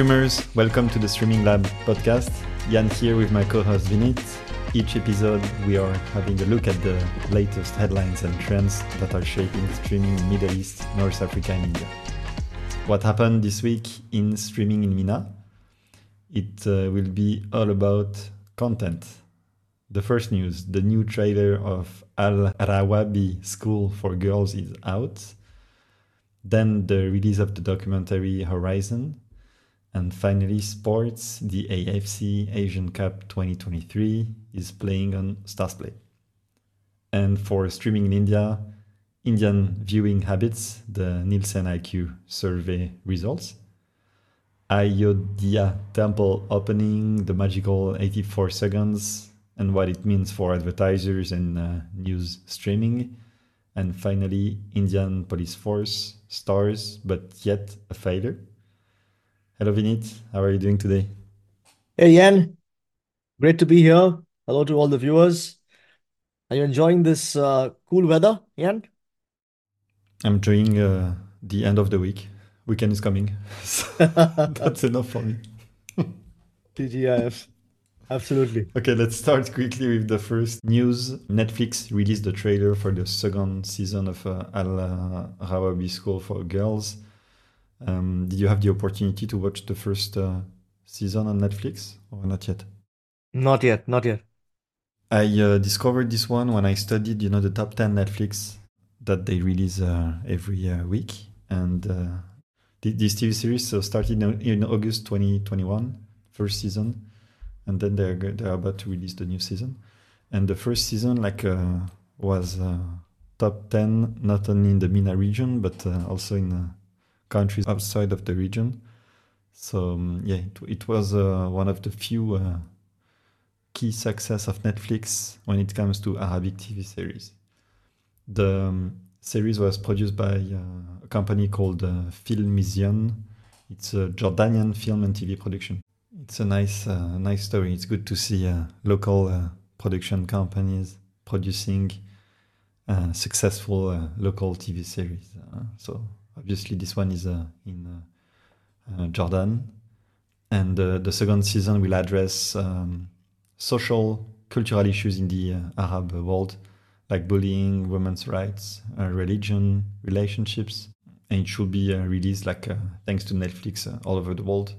streamers, welcome to the Streaming Lab podcast. Jan here with my co-host Vinit. Each episode we are having a look at the latest headlines and trends that are shaping streaming in Middle East, North Africa and India. What happened this week in streaming in MENA? It uh, will be all about content. The first news, the new trailer of Al Rawabi School for Girls is out. Then the release of the documentary Horizon, and finally, sports, the AFC Asian Cup 2023 is playing on Starzplay. And for streaming in India, Indian viewing habits, the Nielsen IQ survey results, Ayodhya temple opening, the magical 84 seconds, and what it means for advertisers and uh, news streaming, and finally, Indian police force stars, but yet a failure. Hello, Vinit. How are you doing today? Hey, Yan. Great to be here. Hello to all the viewers. Are you enjoying this uh, cool weather, Yan? I'm enjoying uh, the end of the week. Weekend is coming. So that's enough for me. TGIF. Absolutely. Okay, let's start quickly with the first news. Netflix released the trailer for the second season of uh, Al uh, Rawabi School for Girls. Um, did you have the opportunity to watch the first uh, season on Netflix or not yet? Not yet. Not yet. I uh, discovered this one when I studied, you know, the top 10 Netflix that they release uh, every uh, week. And uh, th- this TV series started in, August 2021, first season. And then they're, they're about to release the new season. And the first season, like, uh, was top 10, not only in the MENA region, but also in countries outside of the region. So um, yeah, it, it was uh, one of the few uh, key success of Netflix when it comes to Arabic TV series. The um, series was produced by uh, a company called uh, Filmizion. It's a Jordanian film and TV production. It's a nice, uh, nice story. It's good to see uh, local production companies producing successful local TV series. so Obviously, this one is uh, in uh, uh, Jordan. And the second season will address um, social, cultural issues in the Arab world, like bullying, women's rights, religion, relationships. And it should be released, like thanks to Netflix, all over the world.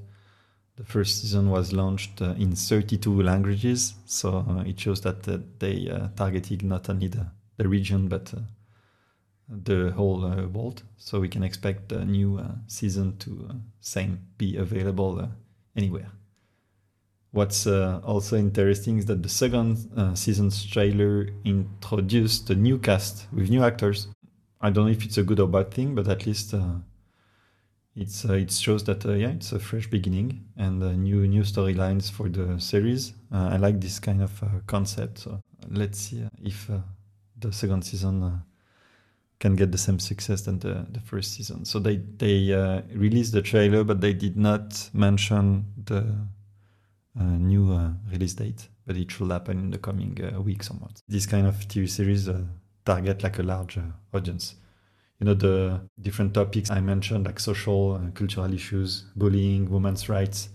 The first season was launched uh, in 32 languages, so uh, it shows that uh, they targeted not only the, the region but the whole uh, world. So we can expect a new uh, season to uh, same be available uh, anywhere. What's uh, also interesting is that the second uh, season's trailer introduced a new cast with new actors. I don't know if it's a good or bad thing, but at least it's it shows that yeah, it's a fresh beginning and new new storylines for the series. I like this kind of concept. So let's see if the second season can get the same success than the, the first season. So they they uh, released the trailer, but they did not mention the uh, new uh, release date. But it should happen in the coming uh, weeks or months. This kind of TV series uh, target like a large audience. You know the different topics I mentioned, like social and cultural issues, bullying, women's rights.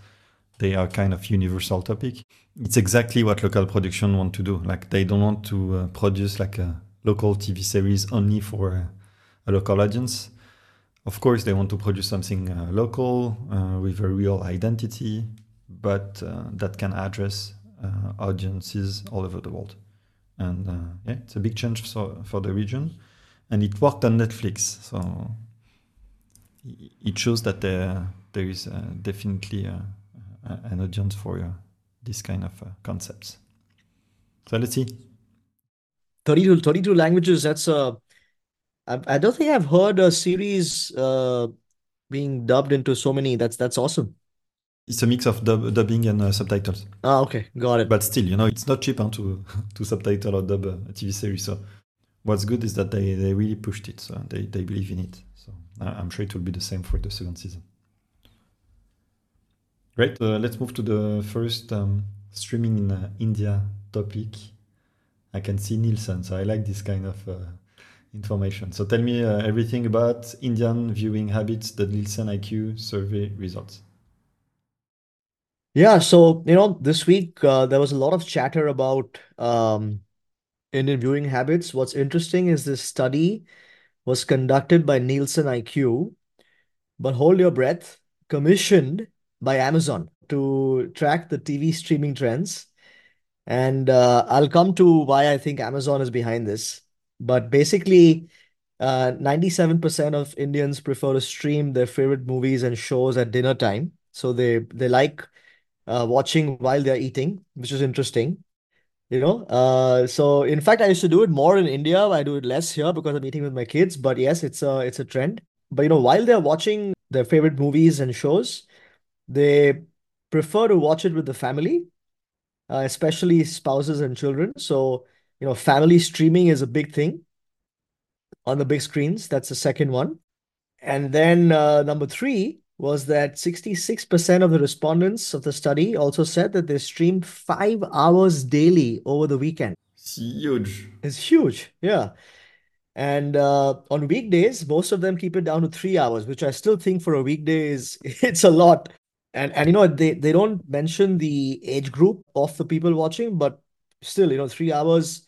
They are kind of universal topic. It's exactly what local production want to do. Like they don't want to uh, produce like a local TV series only for a local audience. Of course, they want to produce something uh, local uh, with a real identity, but uh, that can address uh, audiences all over the world. And uh, yeah, it's a big change for, for the region. And it worked on Netflix. So it shows that there, there is uh, definitely an audience for this kind of concepts. So let's see 32, 32 languages. That's a. I, I don't think I've heard a series uh, being dubbed into so many. That's that's awesome. It's a mix of dub, dubbing and uh, subtitles. Ah, okay, got it. But still, you know, it's not cheap huh, to to subtitle or dub a TV series. So what's good is that they, they really pushed it. So they, they believe in it. So I'm sure it will be the same for the second season. Great. Uh, let's move to the first um, streaming in uh, India topic. I can see Nielsen. So I like this kind of uh, information. So tell me uh, everything about Indian viewing habits, the Nielsen IQ survey results. Yeah, so you know, this week uh, there was a lot of chatter about um, Indian viewing habits. What's interesting is this study was conducted by Nielsen IQ, but hold your breath, commissioned by Amazon to track the TV streaming trends. And uh, I'll come to why I think Amazon is behind this. But basically, uh, 97% of Indians prefer to stream their favorite movies and shows at dinner time. So they they like uh, watching while they're eating, which is interesting. You know, uh, so in fact, I used to do it more in India. I do it less here because I'm eating with my kids. But yes, it's a it's a trend. But you know, while they're watching their favorite movies and shows, they prefer to watch it with the family, uh, especially spouses and children. So you know, family streaming is a big thing on the big screens. That's the second one. And then uh, number three was that 66% of the respondents of the study also said that they streamed five hours daily over the weekend. It's huge. It's huge. Yeah. And uh, on weekdays, most of them keep it down to three hours, which I still think for a weekday is it's a lot. And and you know they they don't mention the age group of the people watching, but still, you know, three hours,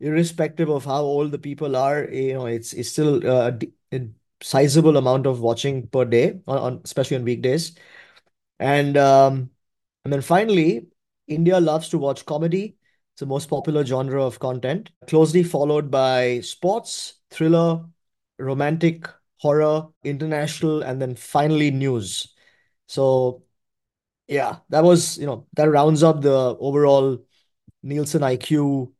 irrespective of how old the people are, you know, it's it's still uh, a, d- a sizable amount of watching per day on, on especially on weekdays. And um, and then finally, India loves to watch comedy. It's the most popular genre of content, closely followed by sports, thriller, romantic, horror, international, and then finally news. So yeah, that was, you know, that rounds up the overall Nielsen IQ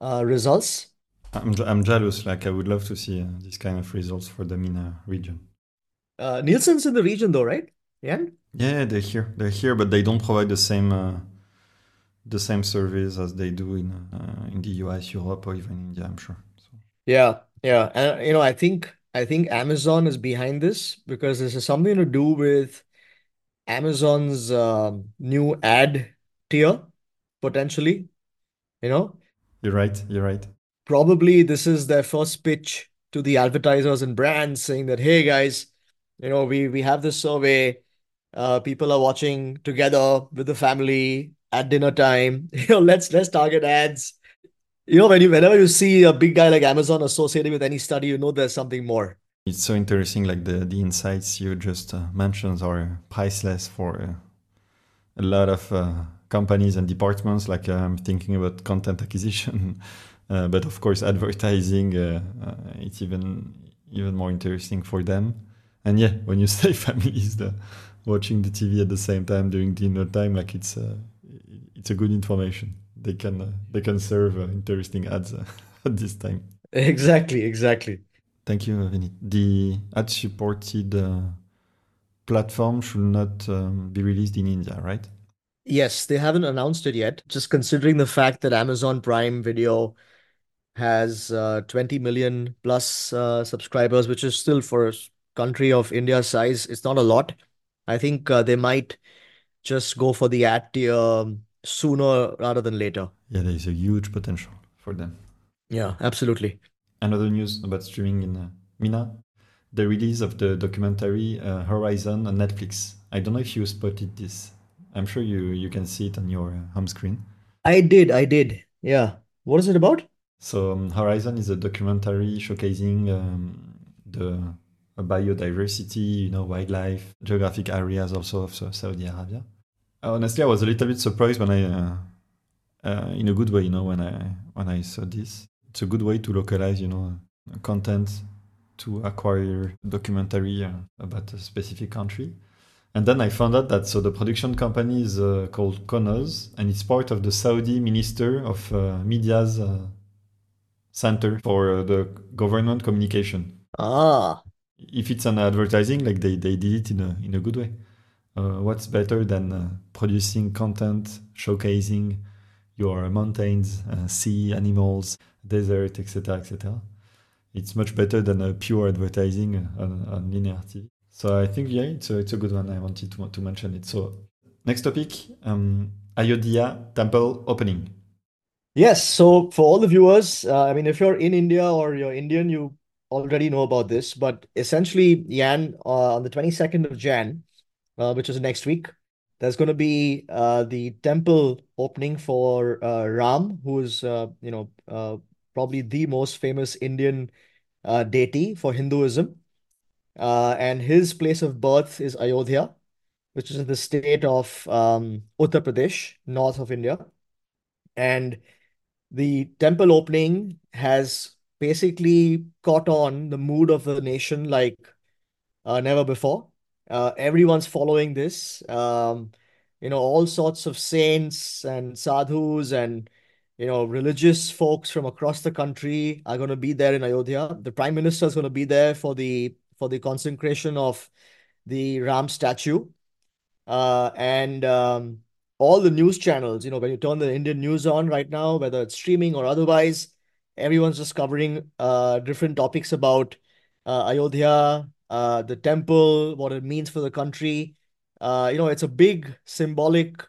uh, results. I'm, I'm jealous. Like I would love to see uh, this kind of results for the MENA region. Uh, Nielsen's in the region though, right? Yeah. Yeah, they're here. They're here, but they don't provide the same uh, the same service as they do in uh, in the US, Europe, or even India. I'm sure. So Yeah, yeah. And you know, I think I think Amazon is behind this because this is something to do with Amazon's um, new ad tier, potentially. You know, you're right. You're right. probably this is their first pitch to the advertisers and brands saying that, hey guys, you know, we we have this survey. Uh, people are watching together with the family at dinner time. You know, let's let's target ads. You know, when you whenever you see a big guy like Amazon associated with any study, you know there's something more. It's so interesting. Like the the insights you just uh, mentioned are priceless for uh, a lot of uh, companies and departments. Like I'm thinking about content acquisition, uh, but of course advertising. Uh, uh, it's even even more interesting for them. And yeah, when you say families the, watching the TV at the same time during dinner time, like it's it's a good information. They can they can serve interesting ads at this time. Exactly, exactly. Thank you, Vinit. The ad supported uh, platform should not um, be released in India, right? Yes, they haven't announced it yet. Just considering the fact that Amazon Prime Video has uh, 20 million plus uh, subscribers, which is still for a country of India's size, it's not a lot. I think uh, they might just go for the ad tier um, sooner rather than later. Yeah, there is a huge potential for them. Yeah, absolutely. Another news about streaming in uh, MENA, the release of the documentary uh, Horizon on Netflix. I don't know if you spotted this. I'm sure you you can see it on your uh, home screen. I did, I did. Yeah. What is it about? So um, Horizon is a documentary showcasing um, the uh, biodiversity, you know, wildlife, geographic areas also of Sa- Saudi Arabia. Honestly, I was a little bit surprised when I, uh, uh, in a good way, you know, when I when I saw this. It's a good way to localize, you know, uh, content to acquire documentary uh, about a specific country. And then I found out that so the production company is uh, called Konos, and it's part of the Saudi Minister of uh, Media's uh, Center for uh, the Government Communication. Ah, If it's an advertising, like they, they did it in a in a good way. Uh, what's better than uh, producing content showcasing your mountains, uh, sea, animals, desert, etc., etc. It's much better than a pure advertising on, on linear TV. So I think yeah, it's a, it's a good one. I wanted to to mention it. So next topic, um, Ayodhya temple opening. yes. So for all the viewers, uh, I mean, if you're in India or you're Indian, you already know about this. But essentially, Yan, uh, on the 22nd of Jan, uh, which is next week, there's going to be uh, the temple opening for uh, Ram, who's uh, you know uh, probably the most famous Indian uh, deity for Hinduism, uh, and his place of birth is Ayodhya, which is in the state of um, Uttar Pradesh, north of India, and the temple opening has basically caught on the mood of the nation like uh, never before. Uh, everyone's following this. Um, you know, all sorts of saints and sadhus and you know religious folks from across the country are going to be there in Ayodhya. The prime minister is going to be there for the for the consecration of the Ram statue. Uh, and um, all the news channels, you know, when you turn the Indian news on right now, whether it's streaming or otherwise, everyone's just covering uh, different topics about uh, Ayodhya, uh, the temple, what it means for the country. Uh, you know, it's a big symbolic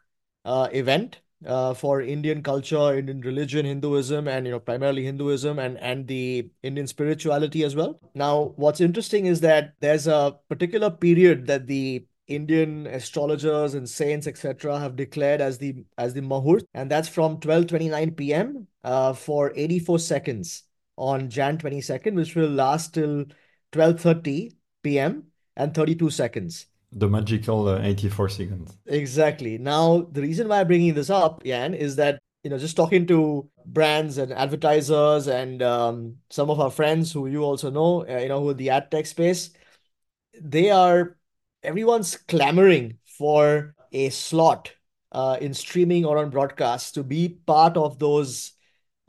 uh, event uh, for Indian culture, Indian religion, Hinduism, and you know, primarily Hinduism and and the Indian spirituality as well. Now, what's interesting is that there's a particular period that the Indian astrologers and saints, etc., have declared as the as the Muhurat, and that's from 12:29 p.m. Uh, for 84 seconds on Jan 22nd, which will last till 12:30 p.m. and 32 seconds. The magical uh, 84 seconds. Exactly. Now, the reason why I'm bringing this up, Yan, is that you know just talking to brands and advertisers and um, some of our friends who you also know, uh, you know, who are the ad tech space, they are everyone's clamoring for a slot uh, in streaming or on broadcast to be part of those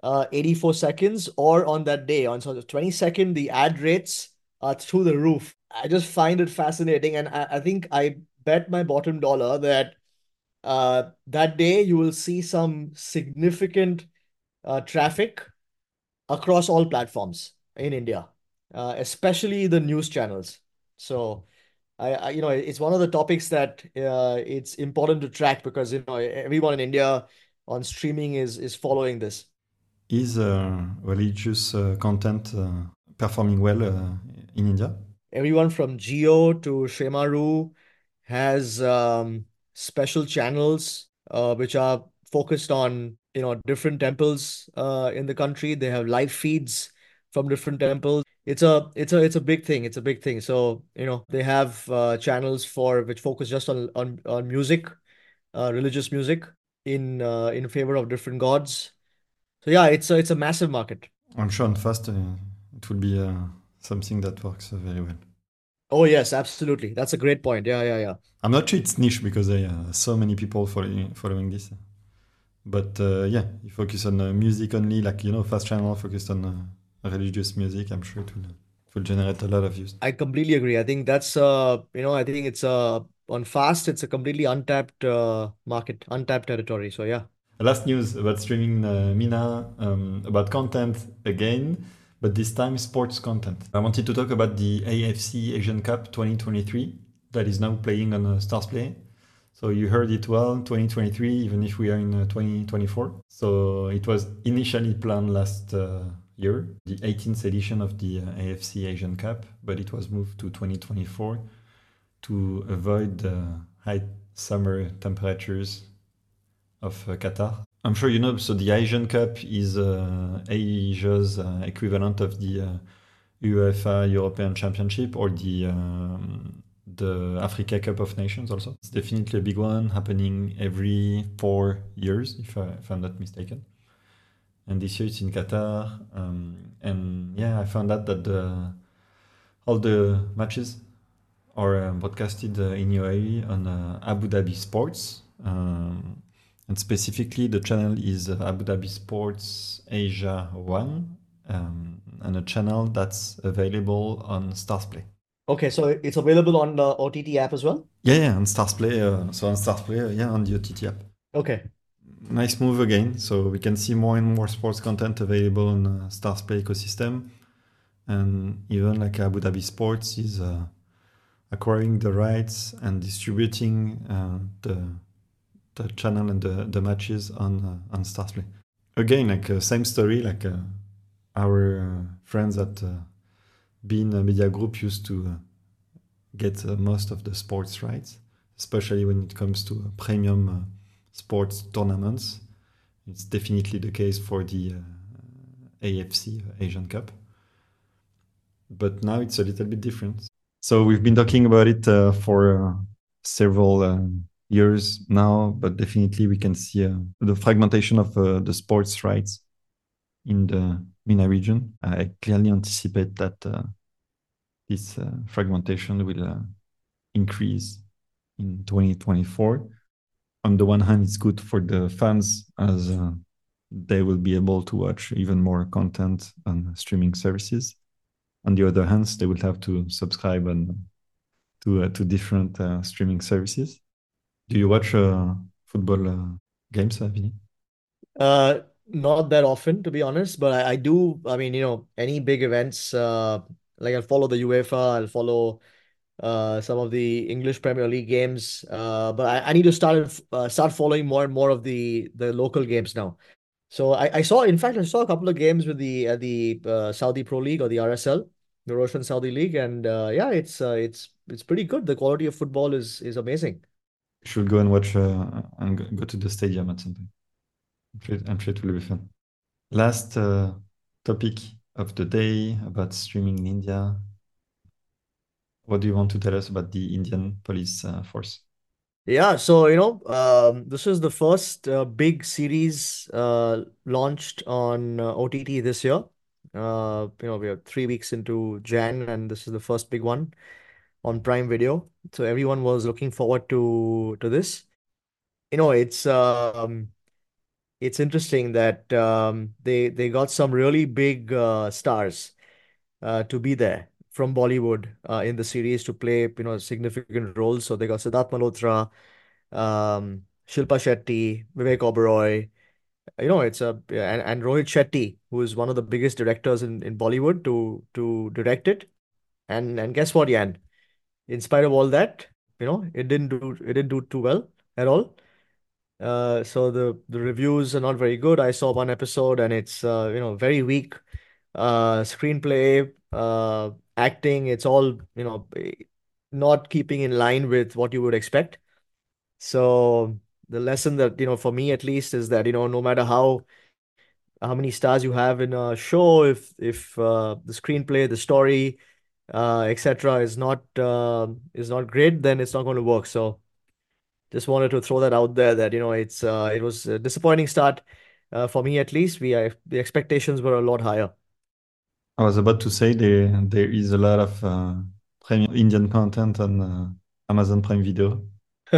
uh, 84 seconds or on that day. On so the 22nd, the ad rates are through the roof. I just find it fascinating. And I, I think I bet my bottom dollar that uh, that day you will see some significant uh, traffic across all platforms in India, uh, especially the news channels. So I, I, you know, it's one of the topics that uh, it's important to track because you know everyone in India on streaming is is following this. Is uh, religious uh, content uh, performing well uh, in India? Everyone from Jio to Shemaroo has um, special channels uh, which are focused on you know different temples in the country. They have live feeds from different temples it's a it's a it's a big thing. It's a big thing. So you know they have uh, channels for which focus just on on on music, uh, religious music in uh, in favor of different gods. So yeah, it's a it's a massive market. I'm sure and fast uh, it will be uh, something that works very well. Oh yes, absolutely. That's a great point. Yeah, yeah, yeah. I'm not sure it's niche because there are so many people following following this. But uh, yeah, you focus on music only, like you know, fast channel focused on religious music, I'm sure it will, it will generate a lot of views. I completely agree. I think that's uh, you know, I think it's uh on fast, it's a completely untapped uh, market, untapped territory. So yeah. Last news about streaming uh, MENA um, about content again, but this time sports content. I wanted to talk about the AFC Asian Cup 2023 that is now playing on uh, Starzplay. So you heard it well, 2023, even if we are in uh, 2024. So it was initially planned last uh, year, the 18th edition of the uh, AFC Asian Cup, but it was moved to 2024 to avoid the high summer temperatures of Qatar. I'm sure you know, so the Asian Cup is uh, Asia's uh, equivalent of the uh, UEFA European Championship or the um, the Africa Cup of Nations also. It's definitely a big one happening every four years, if, I, if I'm not mistaken and this year it's in Qatar. Um, and yeah, I found out that the, all the matches are uh, broadcasted uh, in UAE on uh, Abu Dhabi Sports. Um, and specifically, the channel is Abu Dhabi Sports Asia 1, um, and a channel that's available on Starzplay. Okay, so it's available on the OTT app as well? Yeah, yeah, on Starzplay. Uh, so on Starzplay, uh, yeah, on the OTT app. Okay nice move again. So we can see more and more sports content available on uh, Starzplay ecosystem, and even like Abu Dhabi Sports is uh, acquiring the rights and distributing uh, the the channel and the, the matches on uh, on Starzplay. Again, like uh, same story, like uh, our uh, friends at uh, beIN Media Group used to get most of the sports rights, especially when it comes to uh, premium uh, sports tournaments. It's definitely the case for the uh, AFC uh, Asian Cup. But now it's a little bit different. So we've been talking about it uh, for several um, years now, but definitely we can see uh, the fragmentation of uh, the sports rights in the MENA region. I clearly anticipate that uh, this uh, fragmentation will uh, increase in 2024. On the one hand, it's good for the fans as uh, they will be able to watch even more content on streaming services. On the other hand, they will have to subscribe and to to different streaming services do you watch uh, football uh, games, uh, Vinny? Uh, not that often, to be honest, but I, I do. I mean, you know, any big events, uh, like I'll follow the UEFA, I'll follow uh, some of the English Premier League games. Uh, but I, I need to start uh, start following more and more of the the local games now. So I, I saw, in fact, I saw a couple of games with the uh, the uh, Saudi Pro League or the RSL, the Roshn Saudi League, and uh, yeah, it's uh, it's it's pretty good. The quality of football is is amazing should go and watch uh, and go to the stadium at some point. I'm sure, I'm sure it will be fun. Last uh, topic of the day about streaming in India. What do you want to tell us about the Indian police uh, force? Yeah, so you know, um, this is the first uh, big series uh, launched on uh, OTT this year. Uh, you know, we are three weeks into Jan, and this is the first big one on Prime Video. So everyone was looking forward to to this. You know, it's um it's interesting that um they they got some really big uh, stars uh, to be there from Bollywood uh, in the series to play, you know, significant roles. So they got Sidharth Malhotra, um, Shilpa Shetty, Vivek Oberoi. You know, it's a and, and Rohit Shetty, who is one of the biggest directors in, in Bollywood to to direct it. And and guess what, Yan? In spite of all that, you know, it didn't do it didn't do too well at all. Uh, so the the reviews are not very good. I saw one episode and it's uh, you know very weak. Uh, screenplay, uh, acting, it's all you know not keeping in line with what you would expect. So the lesson that you know for me at least is that you know no matter how how many stars you have in a show, if if uh, the screenplay, the story, uh, etc. is not uh, is not great, then it's not going to work. So just wanted to throw that out there that you know it's uh, it was a disappointing start uh, for me at least. We uh, the expectations were a lot higher. I was about to say there there is a lot of uh, premium Indian content on uh, Amazon Prime Video.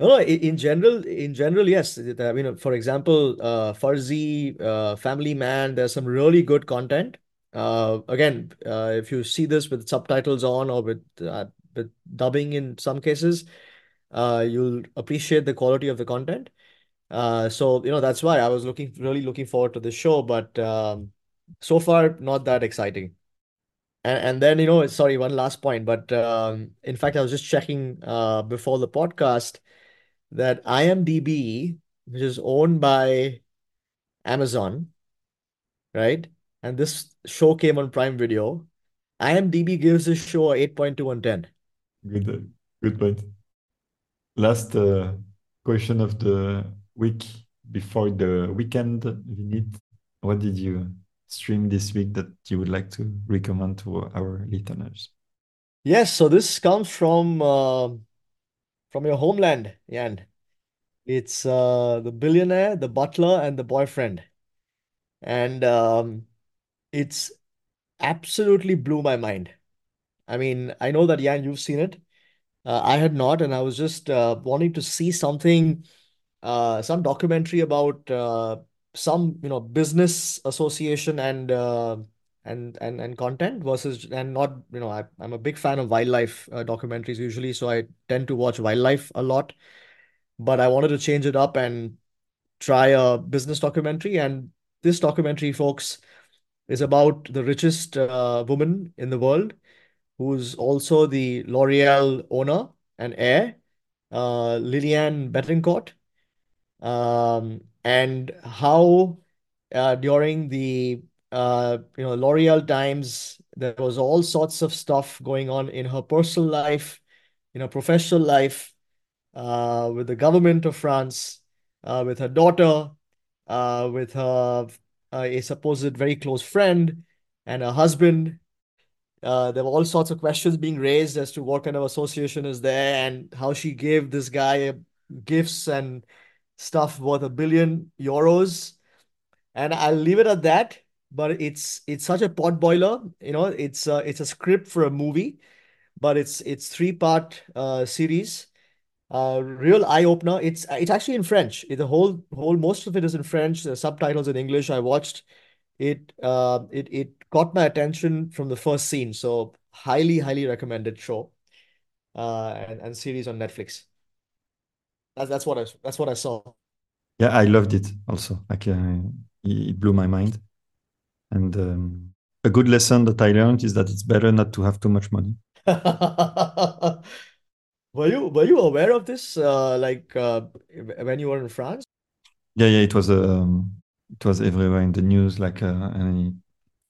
No, in general, in general, yes. I mean, for example, uh, Farzi, uh, Family Man, there's some really good content. Uh, again, uh, if you see this with subtitles on or with uh, with dubbing in some cases, uh, you'll appreciate the quality of the content. Uh, so you know that's why I was looking really looking forward to the show, but um, so far not that exciting. And, and then you know, sorry, one last point, but um, in fact, I was just checking uh, before the podcast that IMDb, which is owned by Amazon, right? And this show came on Prime Video. IMDb gives this show a 8.2 on 10. Good, good point. Last uh, question of the week before the weekend, Vinit. What did you stream this week that you would like to recommend to our listeners? Yes, so this comes from uh, from your homeland, Yan. It's uh, the billionaire, the butler, and the boyfriend. And um, it's absolutely blew my mind. I mean, I know that, Yan, you've seen it. Uh, I had not, and I was just uh, wanting to see something, uh, some documentary about uh, some, you know, business association and uh, and and and content versus and not, you know, I, I'm a big fan of wildlife uh, documentaries usually, so I tend to watch wildlife a lot. But I wanted to change it up and try a business documentary. And this documentary, folks, is about the richest uh, woman in the world, who's also the L'Oreal owner and heir, uh, Liliane Bettencourt, um, and how uh, during the uh, you know, L'Oreal times. There was all sorts of stuff going on in her personal life, in her professional life, uh, with the government of France, uh, with her daughter, uh, with her uh, a supposed very close friend, and her husband. Uh, there were all sorts of questions being raised as to what kind of association is there and how she gave this guy gifts and stuff worth a billion euros. And I'll leave it at that. But it's it's such a pot boiler, you know. It's uh, it's a script for a movie, but it's it's three part uh, series. Uh, real eye opener. It's it's actually in French. The whole whole most of it is in French. The subtitles in English. I watched it. Uh, it it caught my attention from the first scene. So highly highly recommended show. Uh, and, and series on Netflix. That's that's what I that's what I saw. Yeah, I loved it also. Like uh, it blew my mind. And um, a good lesson that I learned is that it's better not to have too much money. were you were you aware of this? Uh, like uh, when you were in France? Yeah, yeah, it was um, it was everywhere in the news. Like, uh, and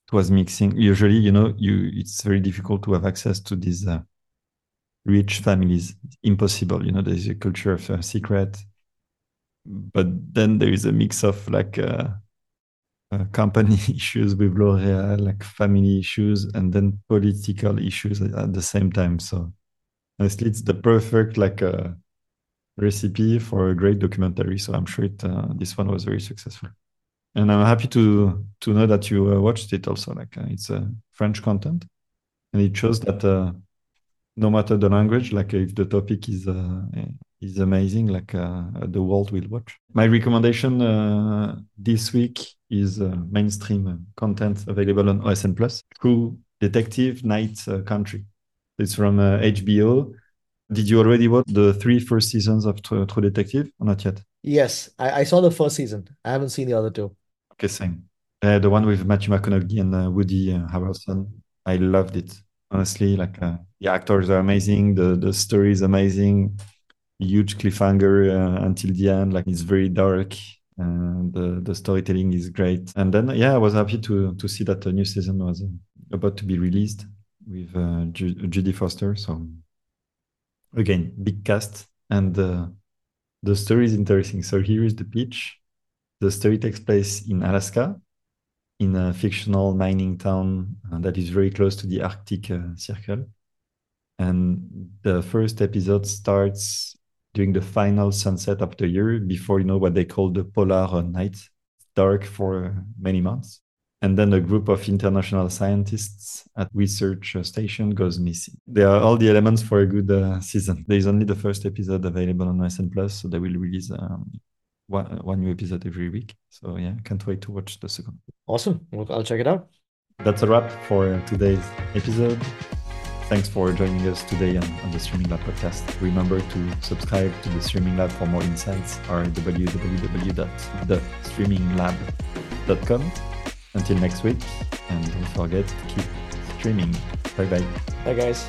it was mixing. Usually, you know, you it's very difficult to have access to these uh, rich families. impossible. You know, there's a culture of uh, secret, but then there is a mix of like uh, uh, company issues with L'Oreal, like family issues, and then political issues at the same time. So honestly, it's the perfect like uh, recipe for a great documentary. So I'm sure it, uh, this one was very successful. And I'm happy to to know that you uh, watched it also. Like uh, it's a French content, and it shows that uh, no matter the language, like if the topic is is amazing, like the world will watch. My recommendation this week is uh, mainstream content available on OSN Plus. True Detective Night uh, Country. It's from uh, HBO. Did you already watch the three first seasons of True, True Detective or not yet? Yes, I, I, saw the first season. I haven't seen the other two. Okay, same. Uh, the one with Matthew McConaughey and uh, Woody uh, Harrelson. I loved it. Honestly, like the actors are amazing. The the story is amazing. Huge cliffhanger until the end. Like it's very dark and the, the storytelling is great. And then, yeah, I was happy to to see that a new season was uh, about to be released with uh, Ju Jodie Foster. So again, big cast, and uh, the story is interesting. So here is the pitch. The story takes place in Alaska, in a fictional mining town uh, that is very close to the Arctic uh, Circle. And the first episode starts during the final sunset of the year before you know what they call the polar night dark for many months. And then a group of international scientists at research station goes missing. There are all the elements for a good uh, season. There is only the first episode available on OSN plus so they will release um, one, one new episode every week. So yeah can't wait to watch the second. Awesome. Well, i'll check it out. That's a wrap for today's episode Thanks for joining us today on, on the Streaming Lab podcast. Remember to subscribe to the Streaming Lab for more insights or www.thestreaminglab.com. Until next week, and don't forget to keep streaming. Bye bye. Bye, guys.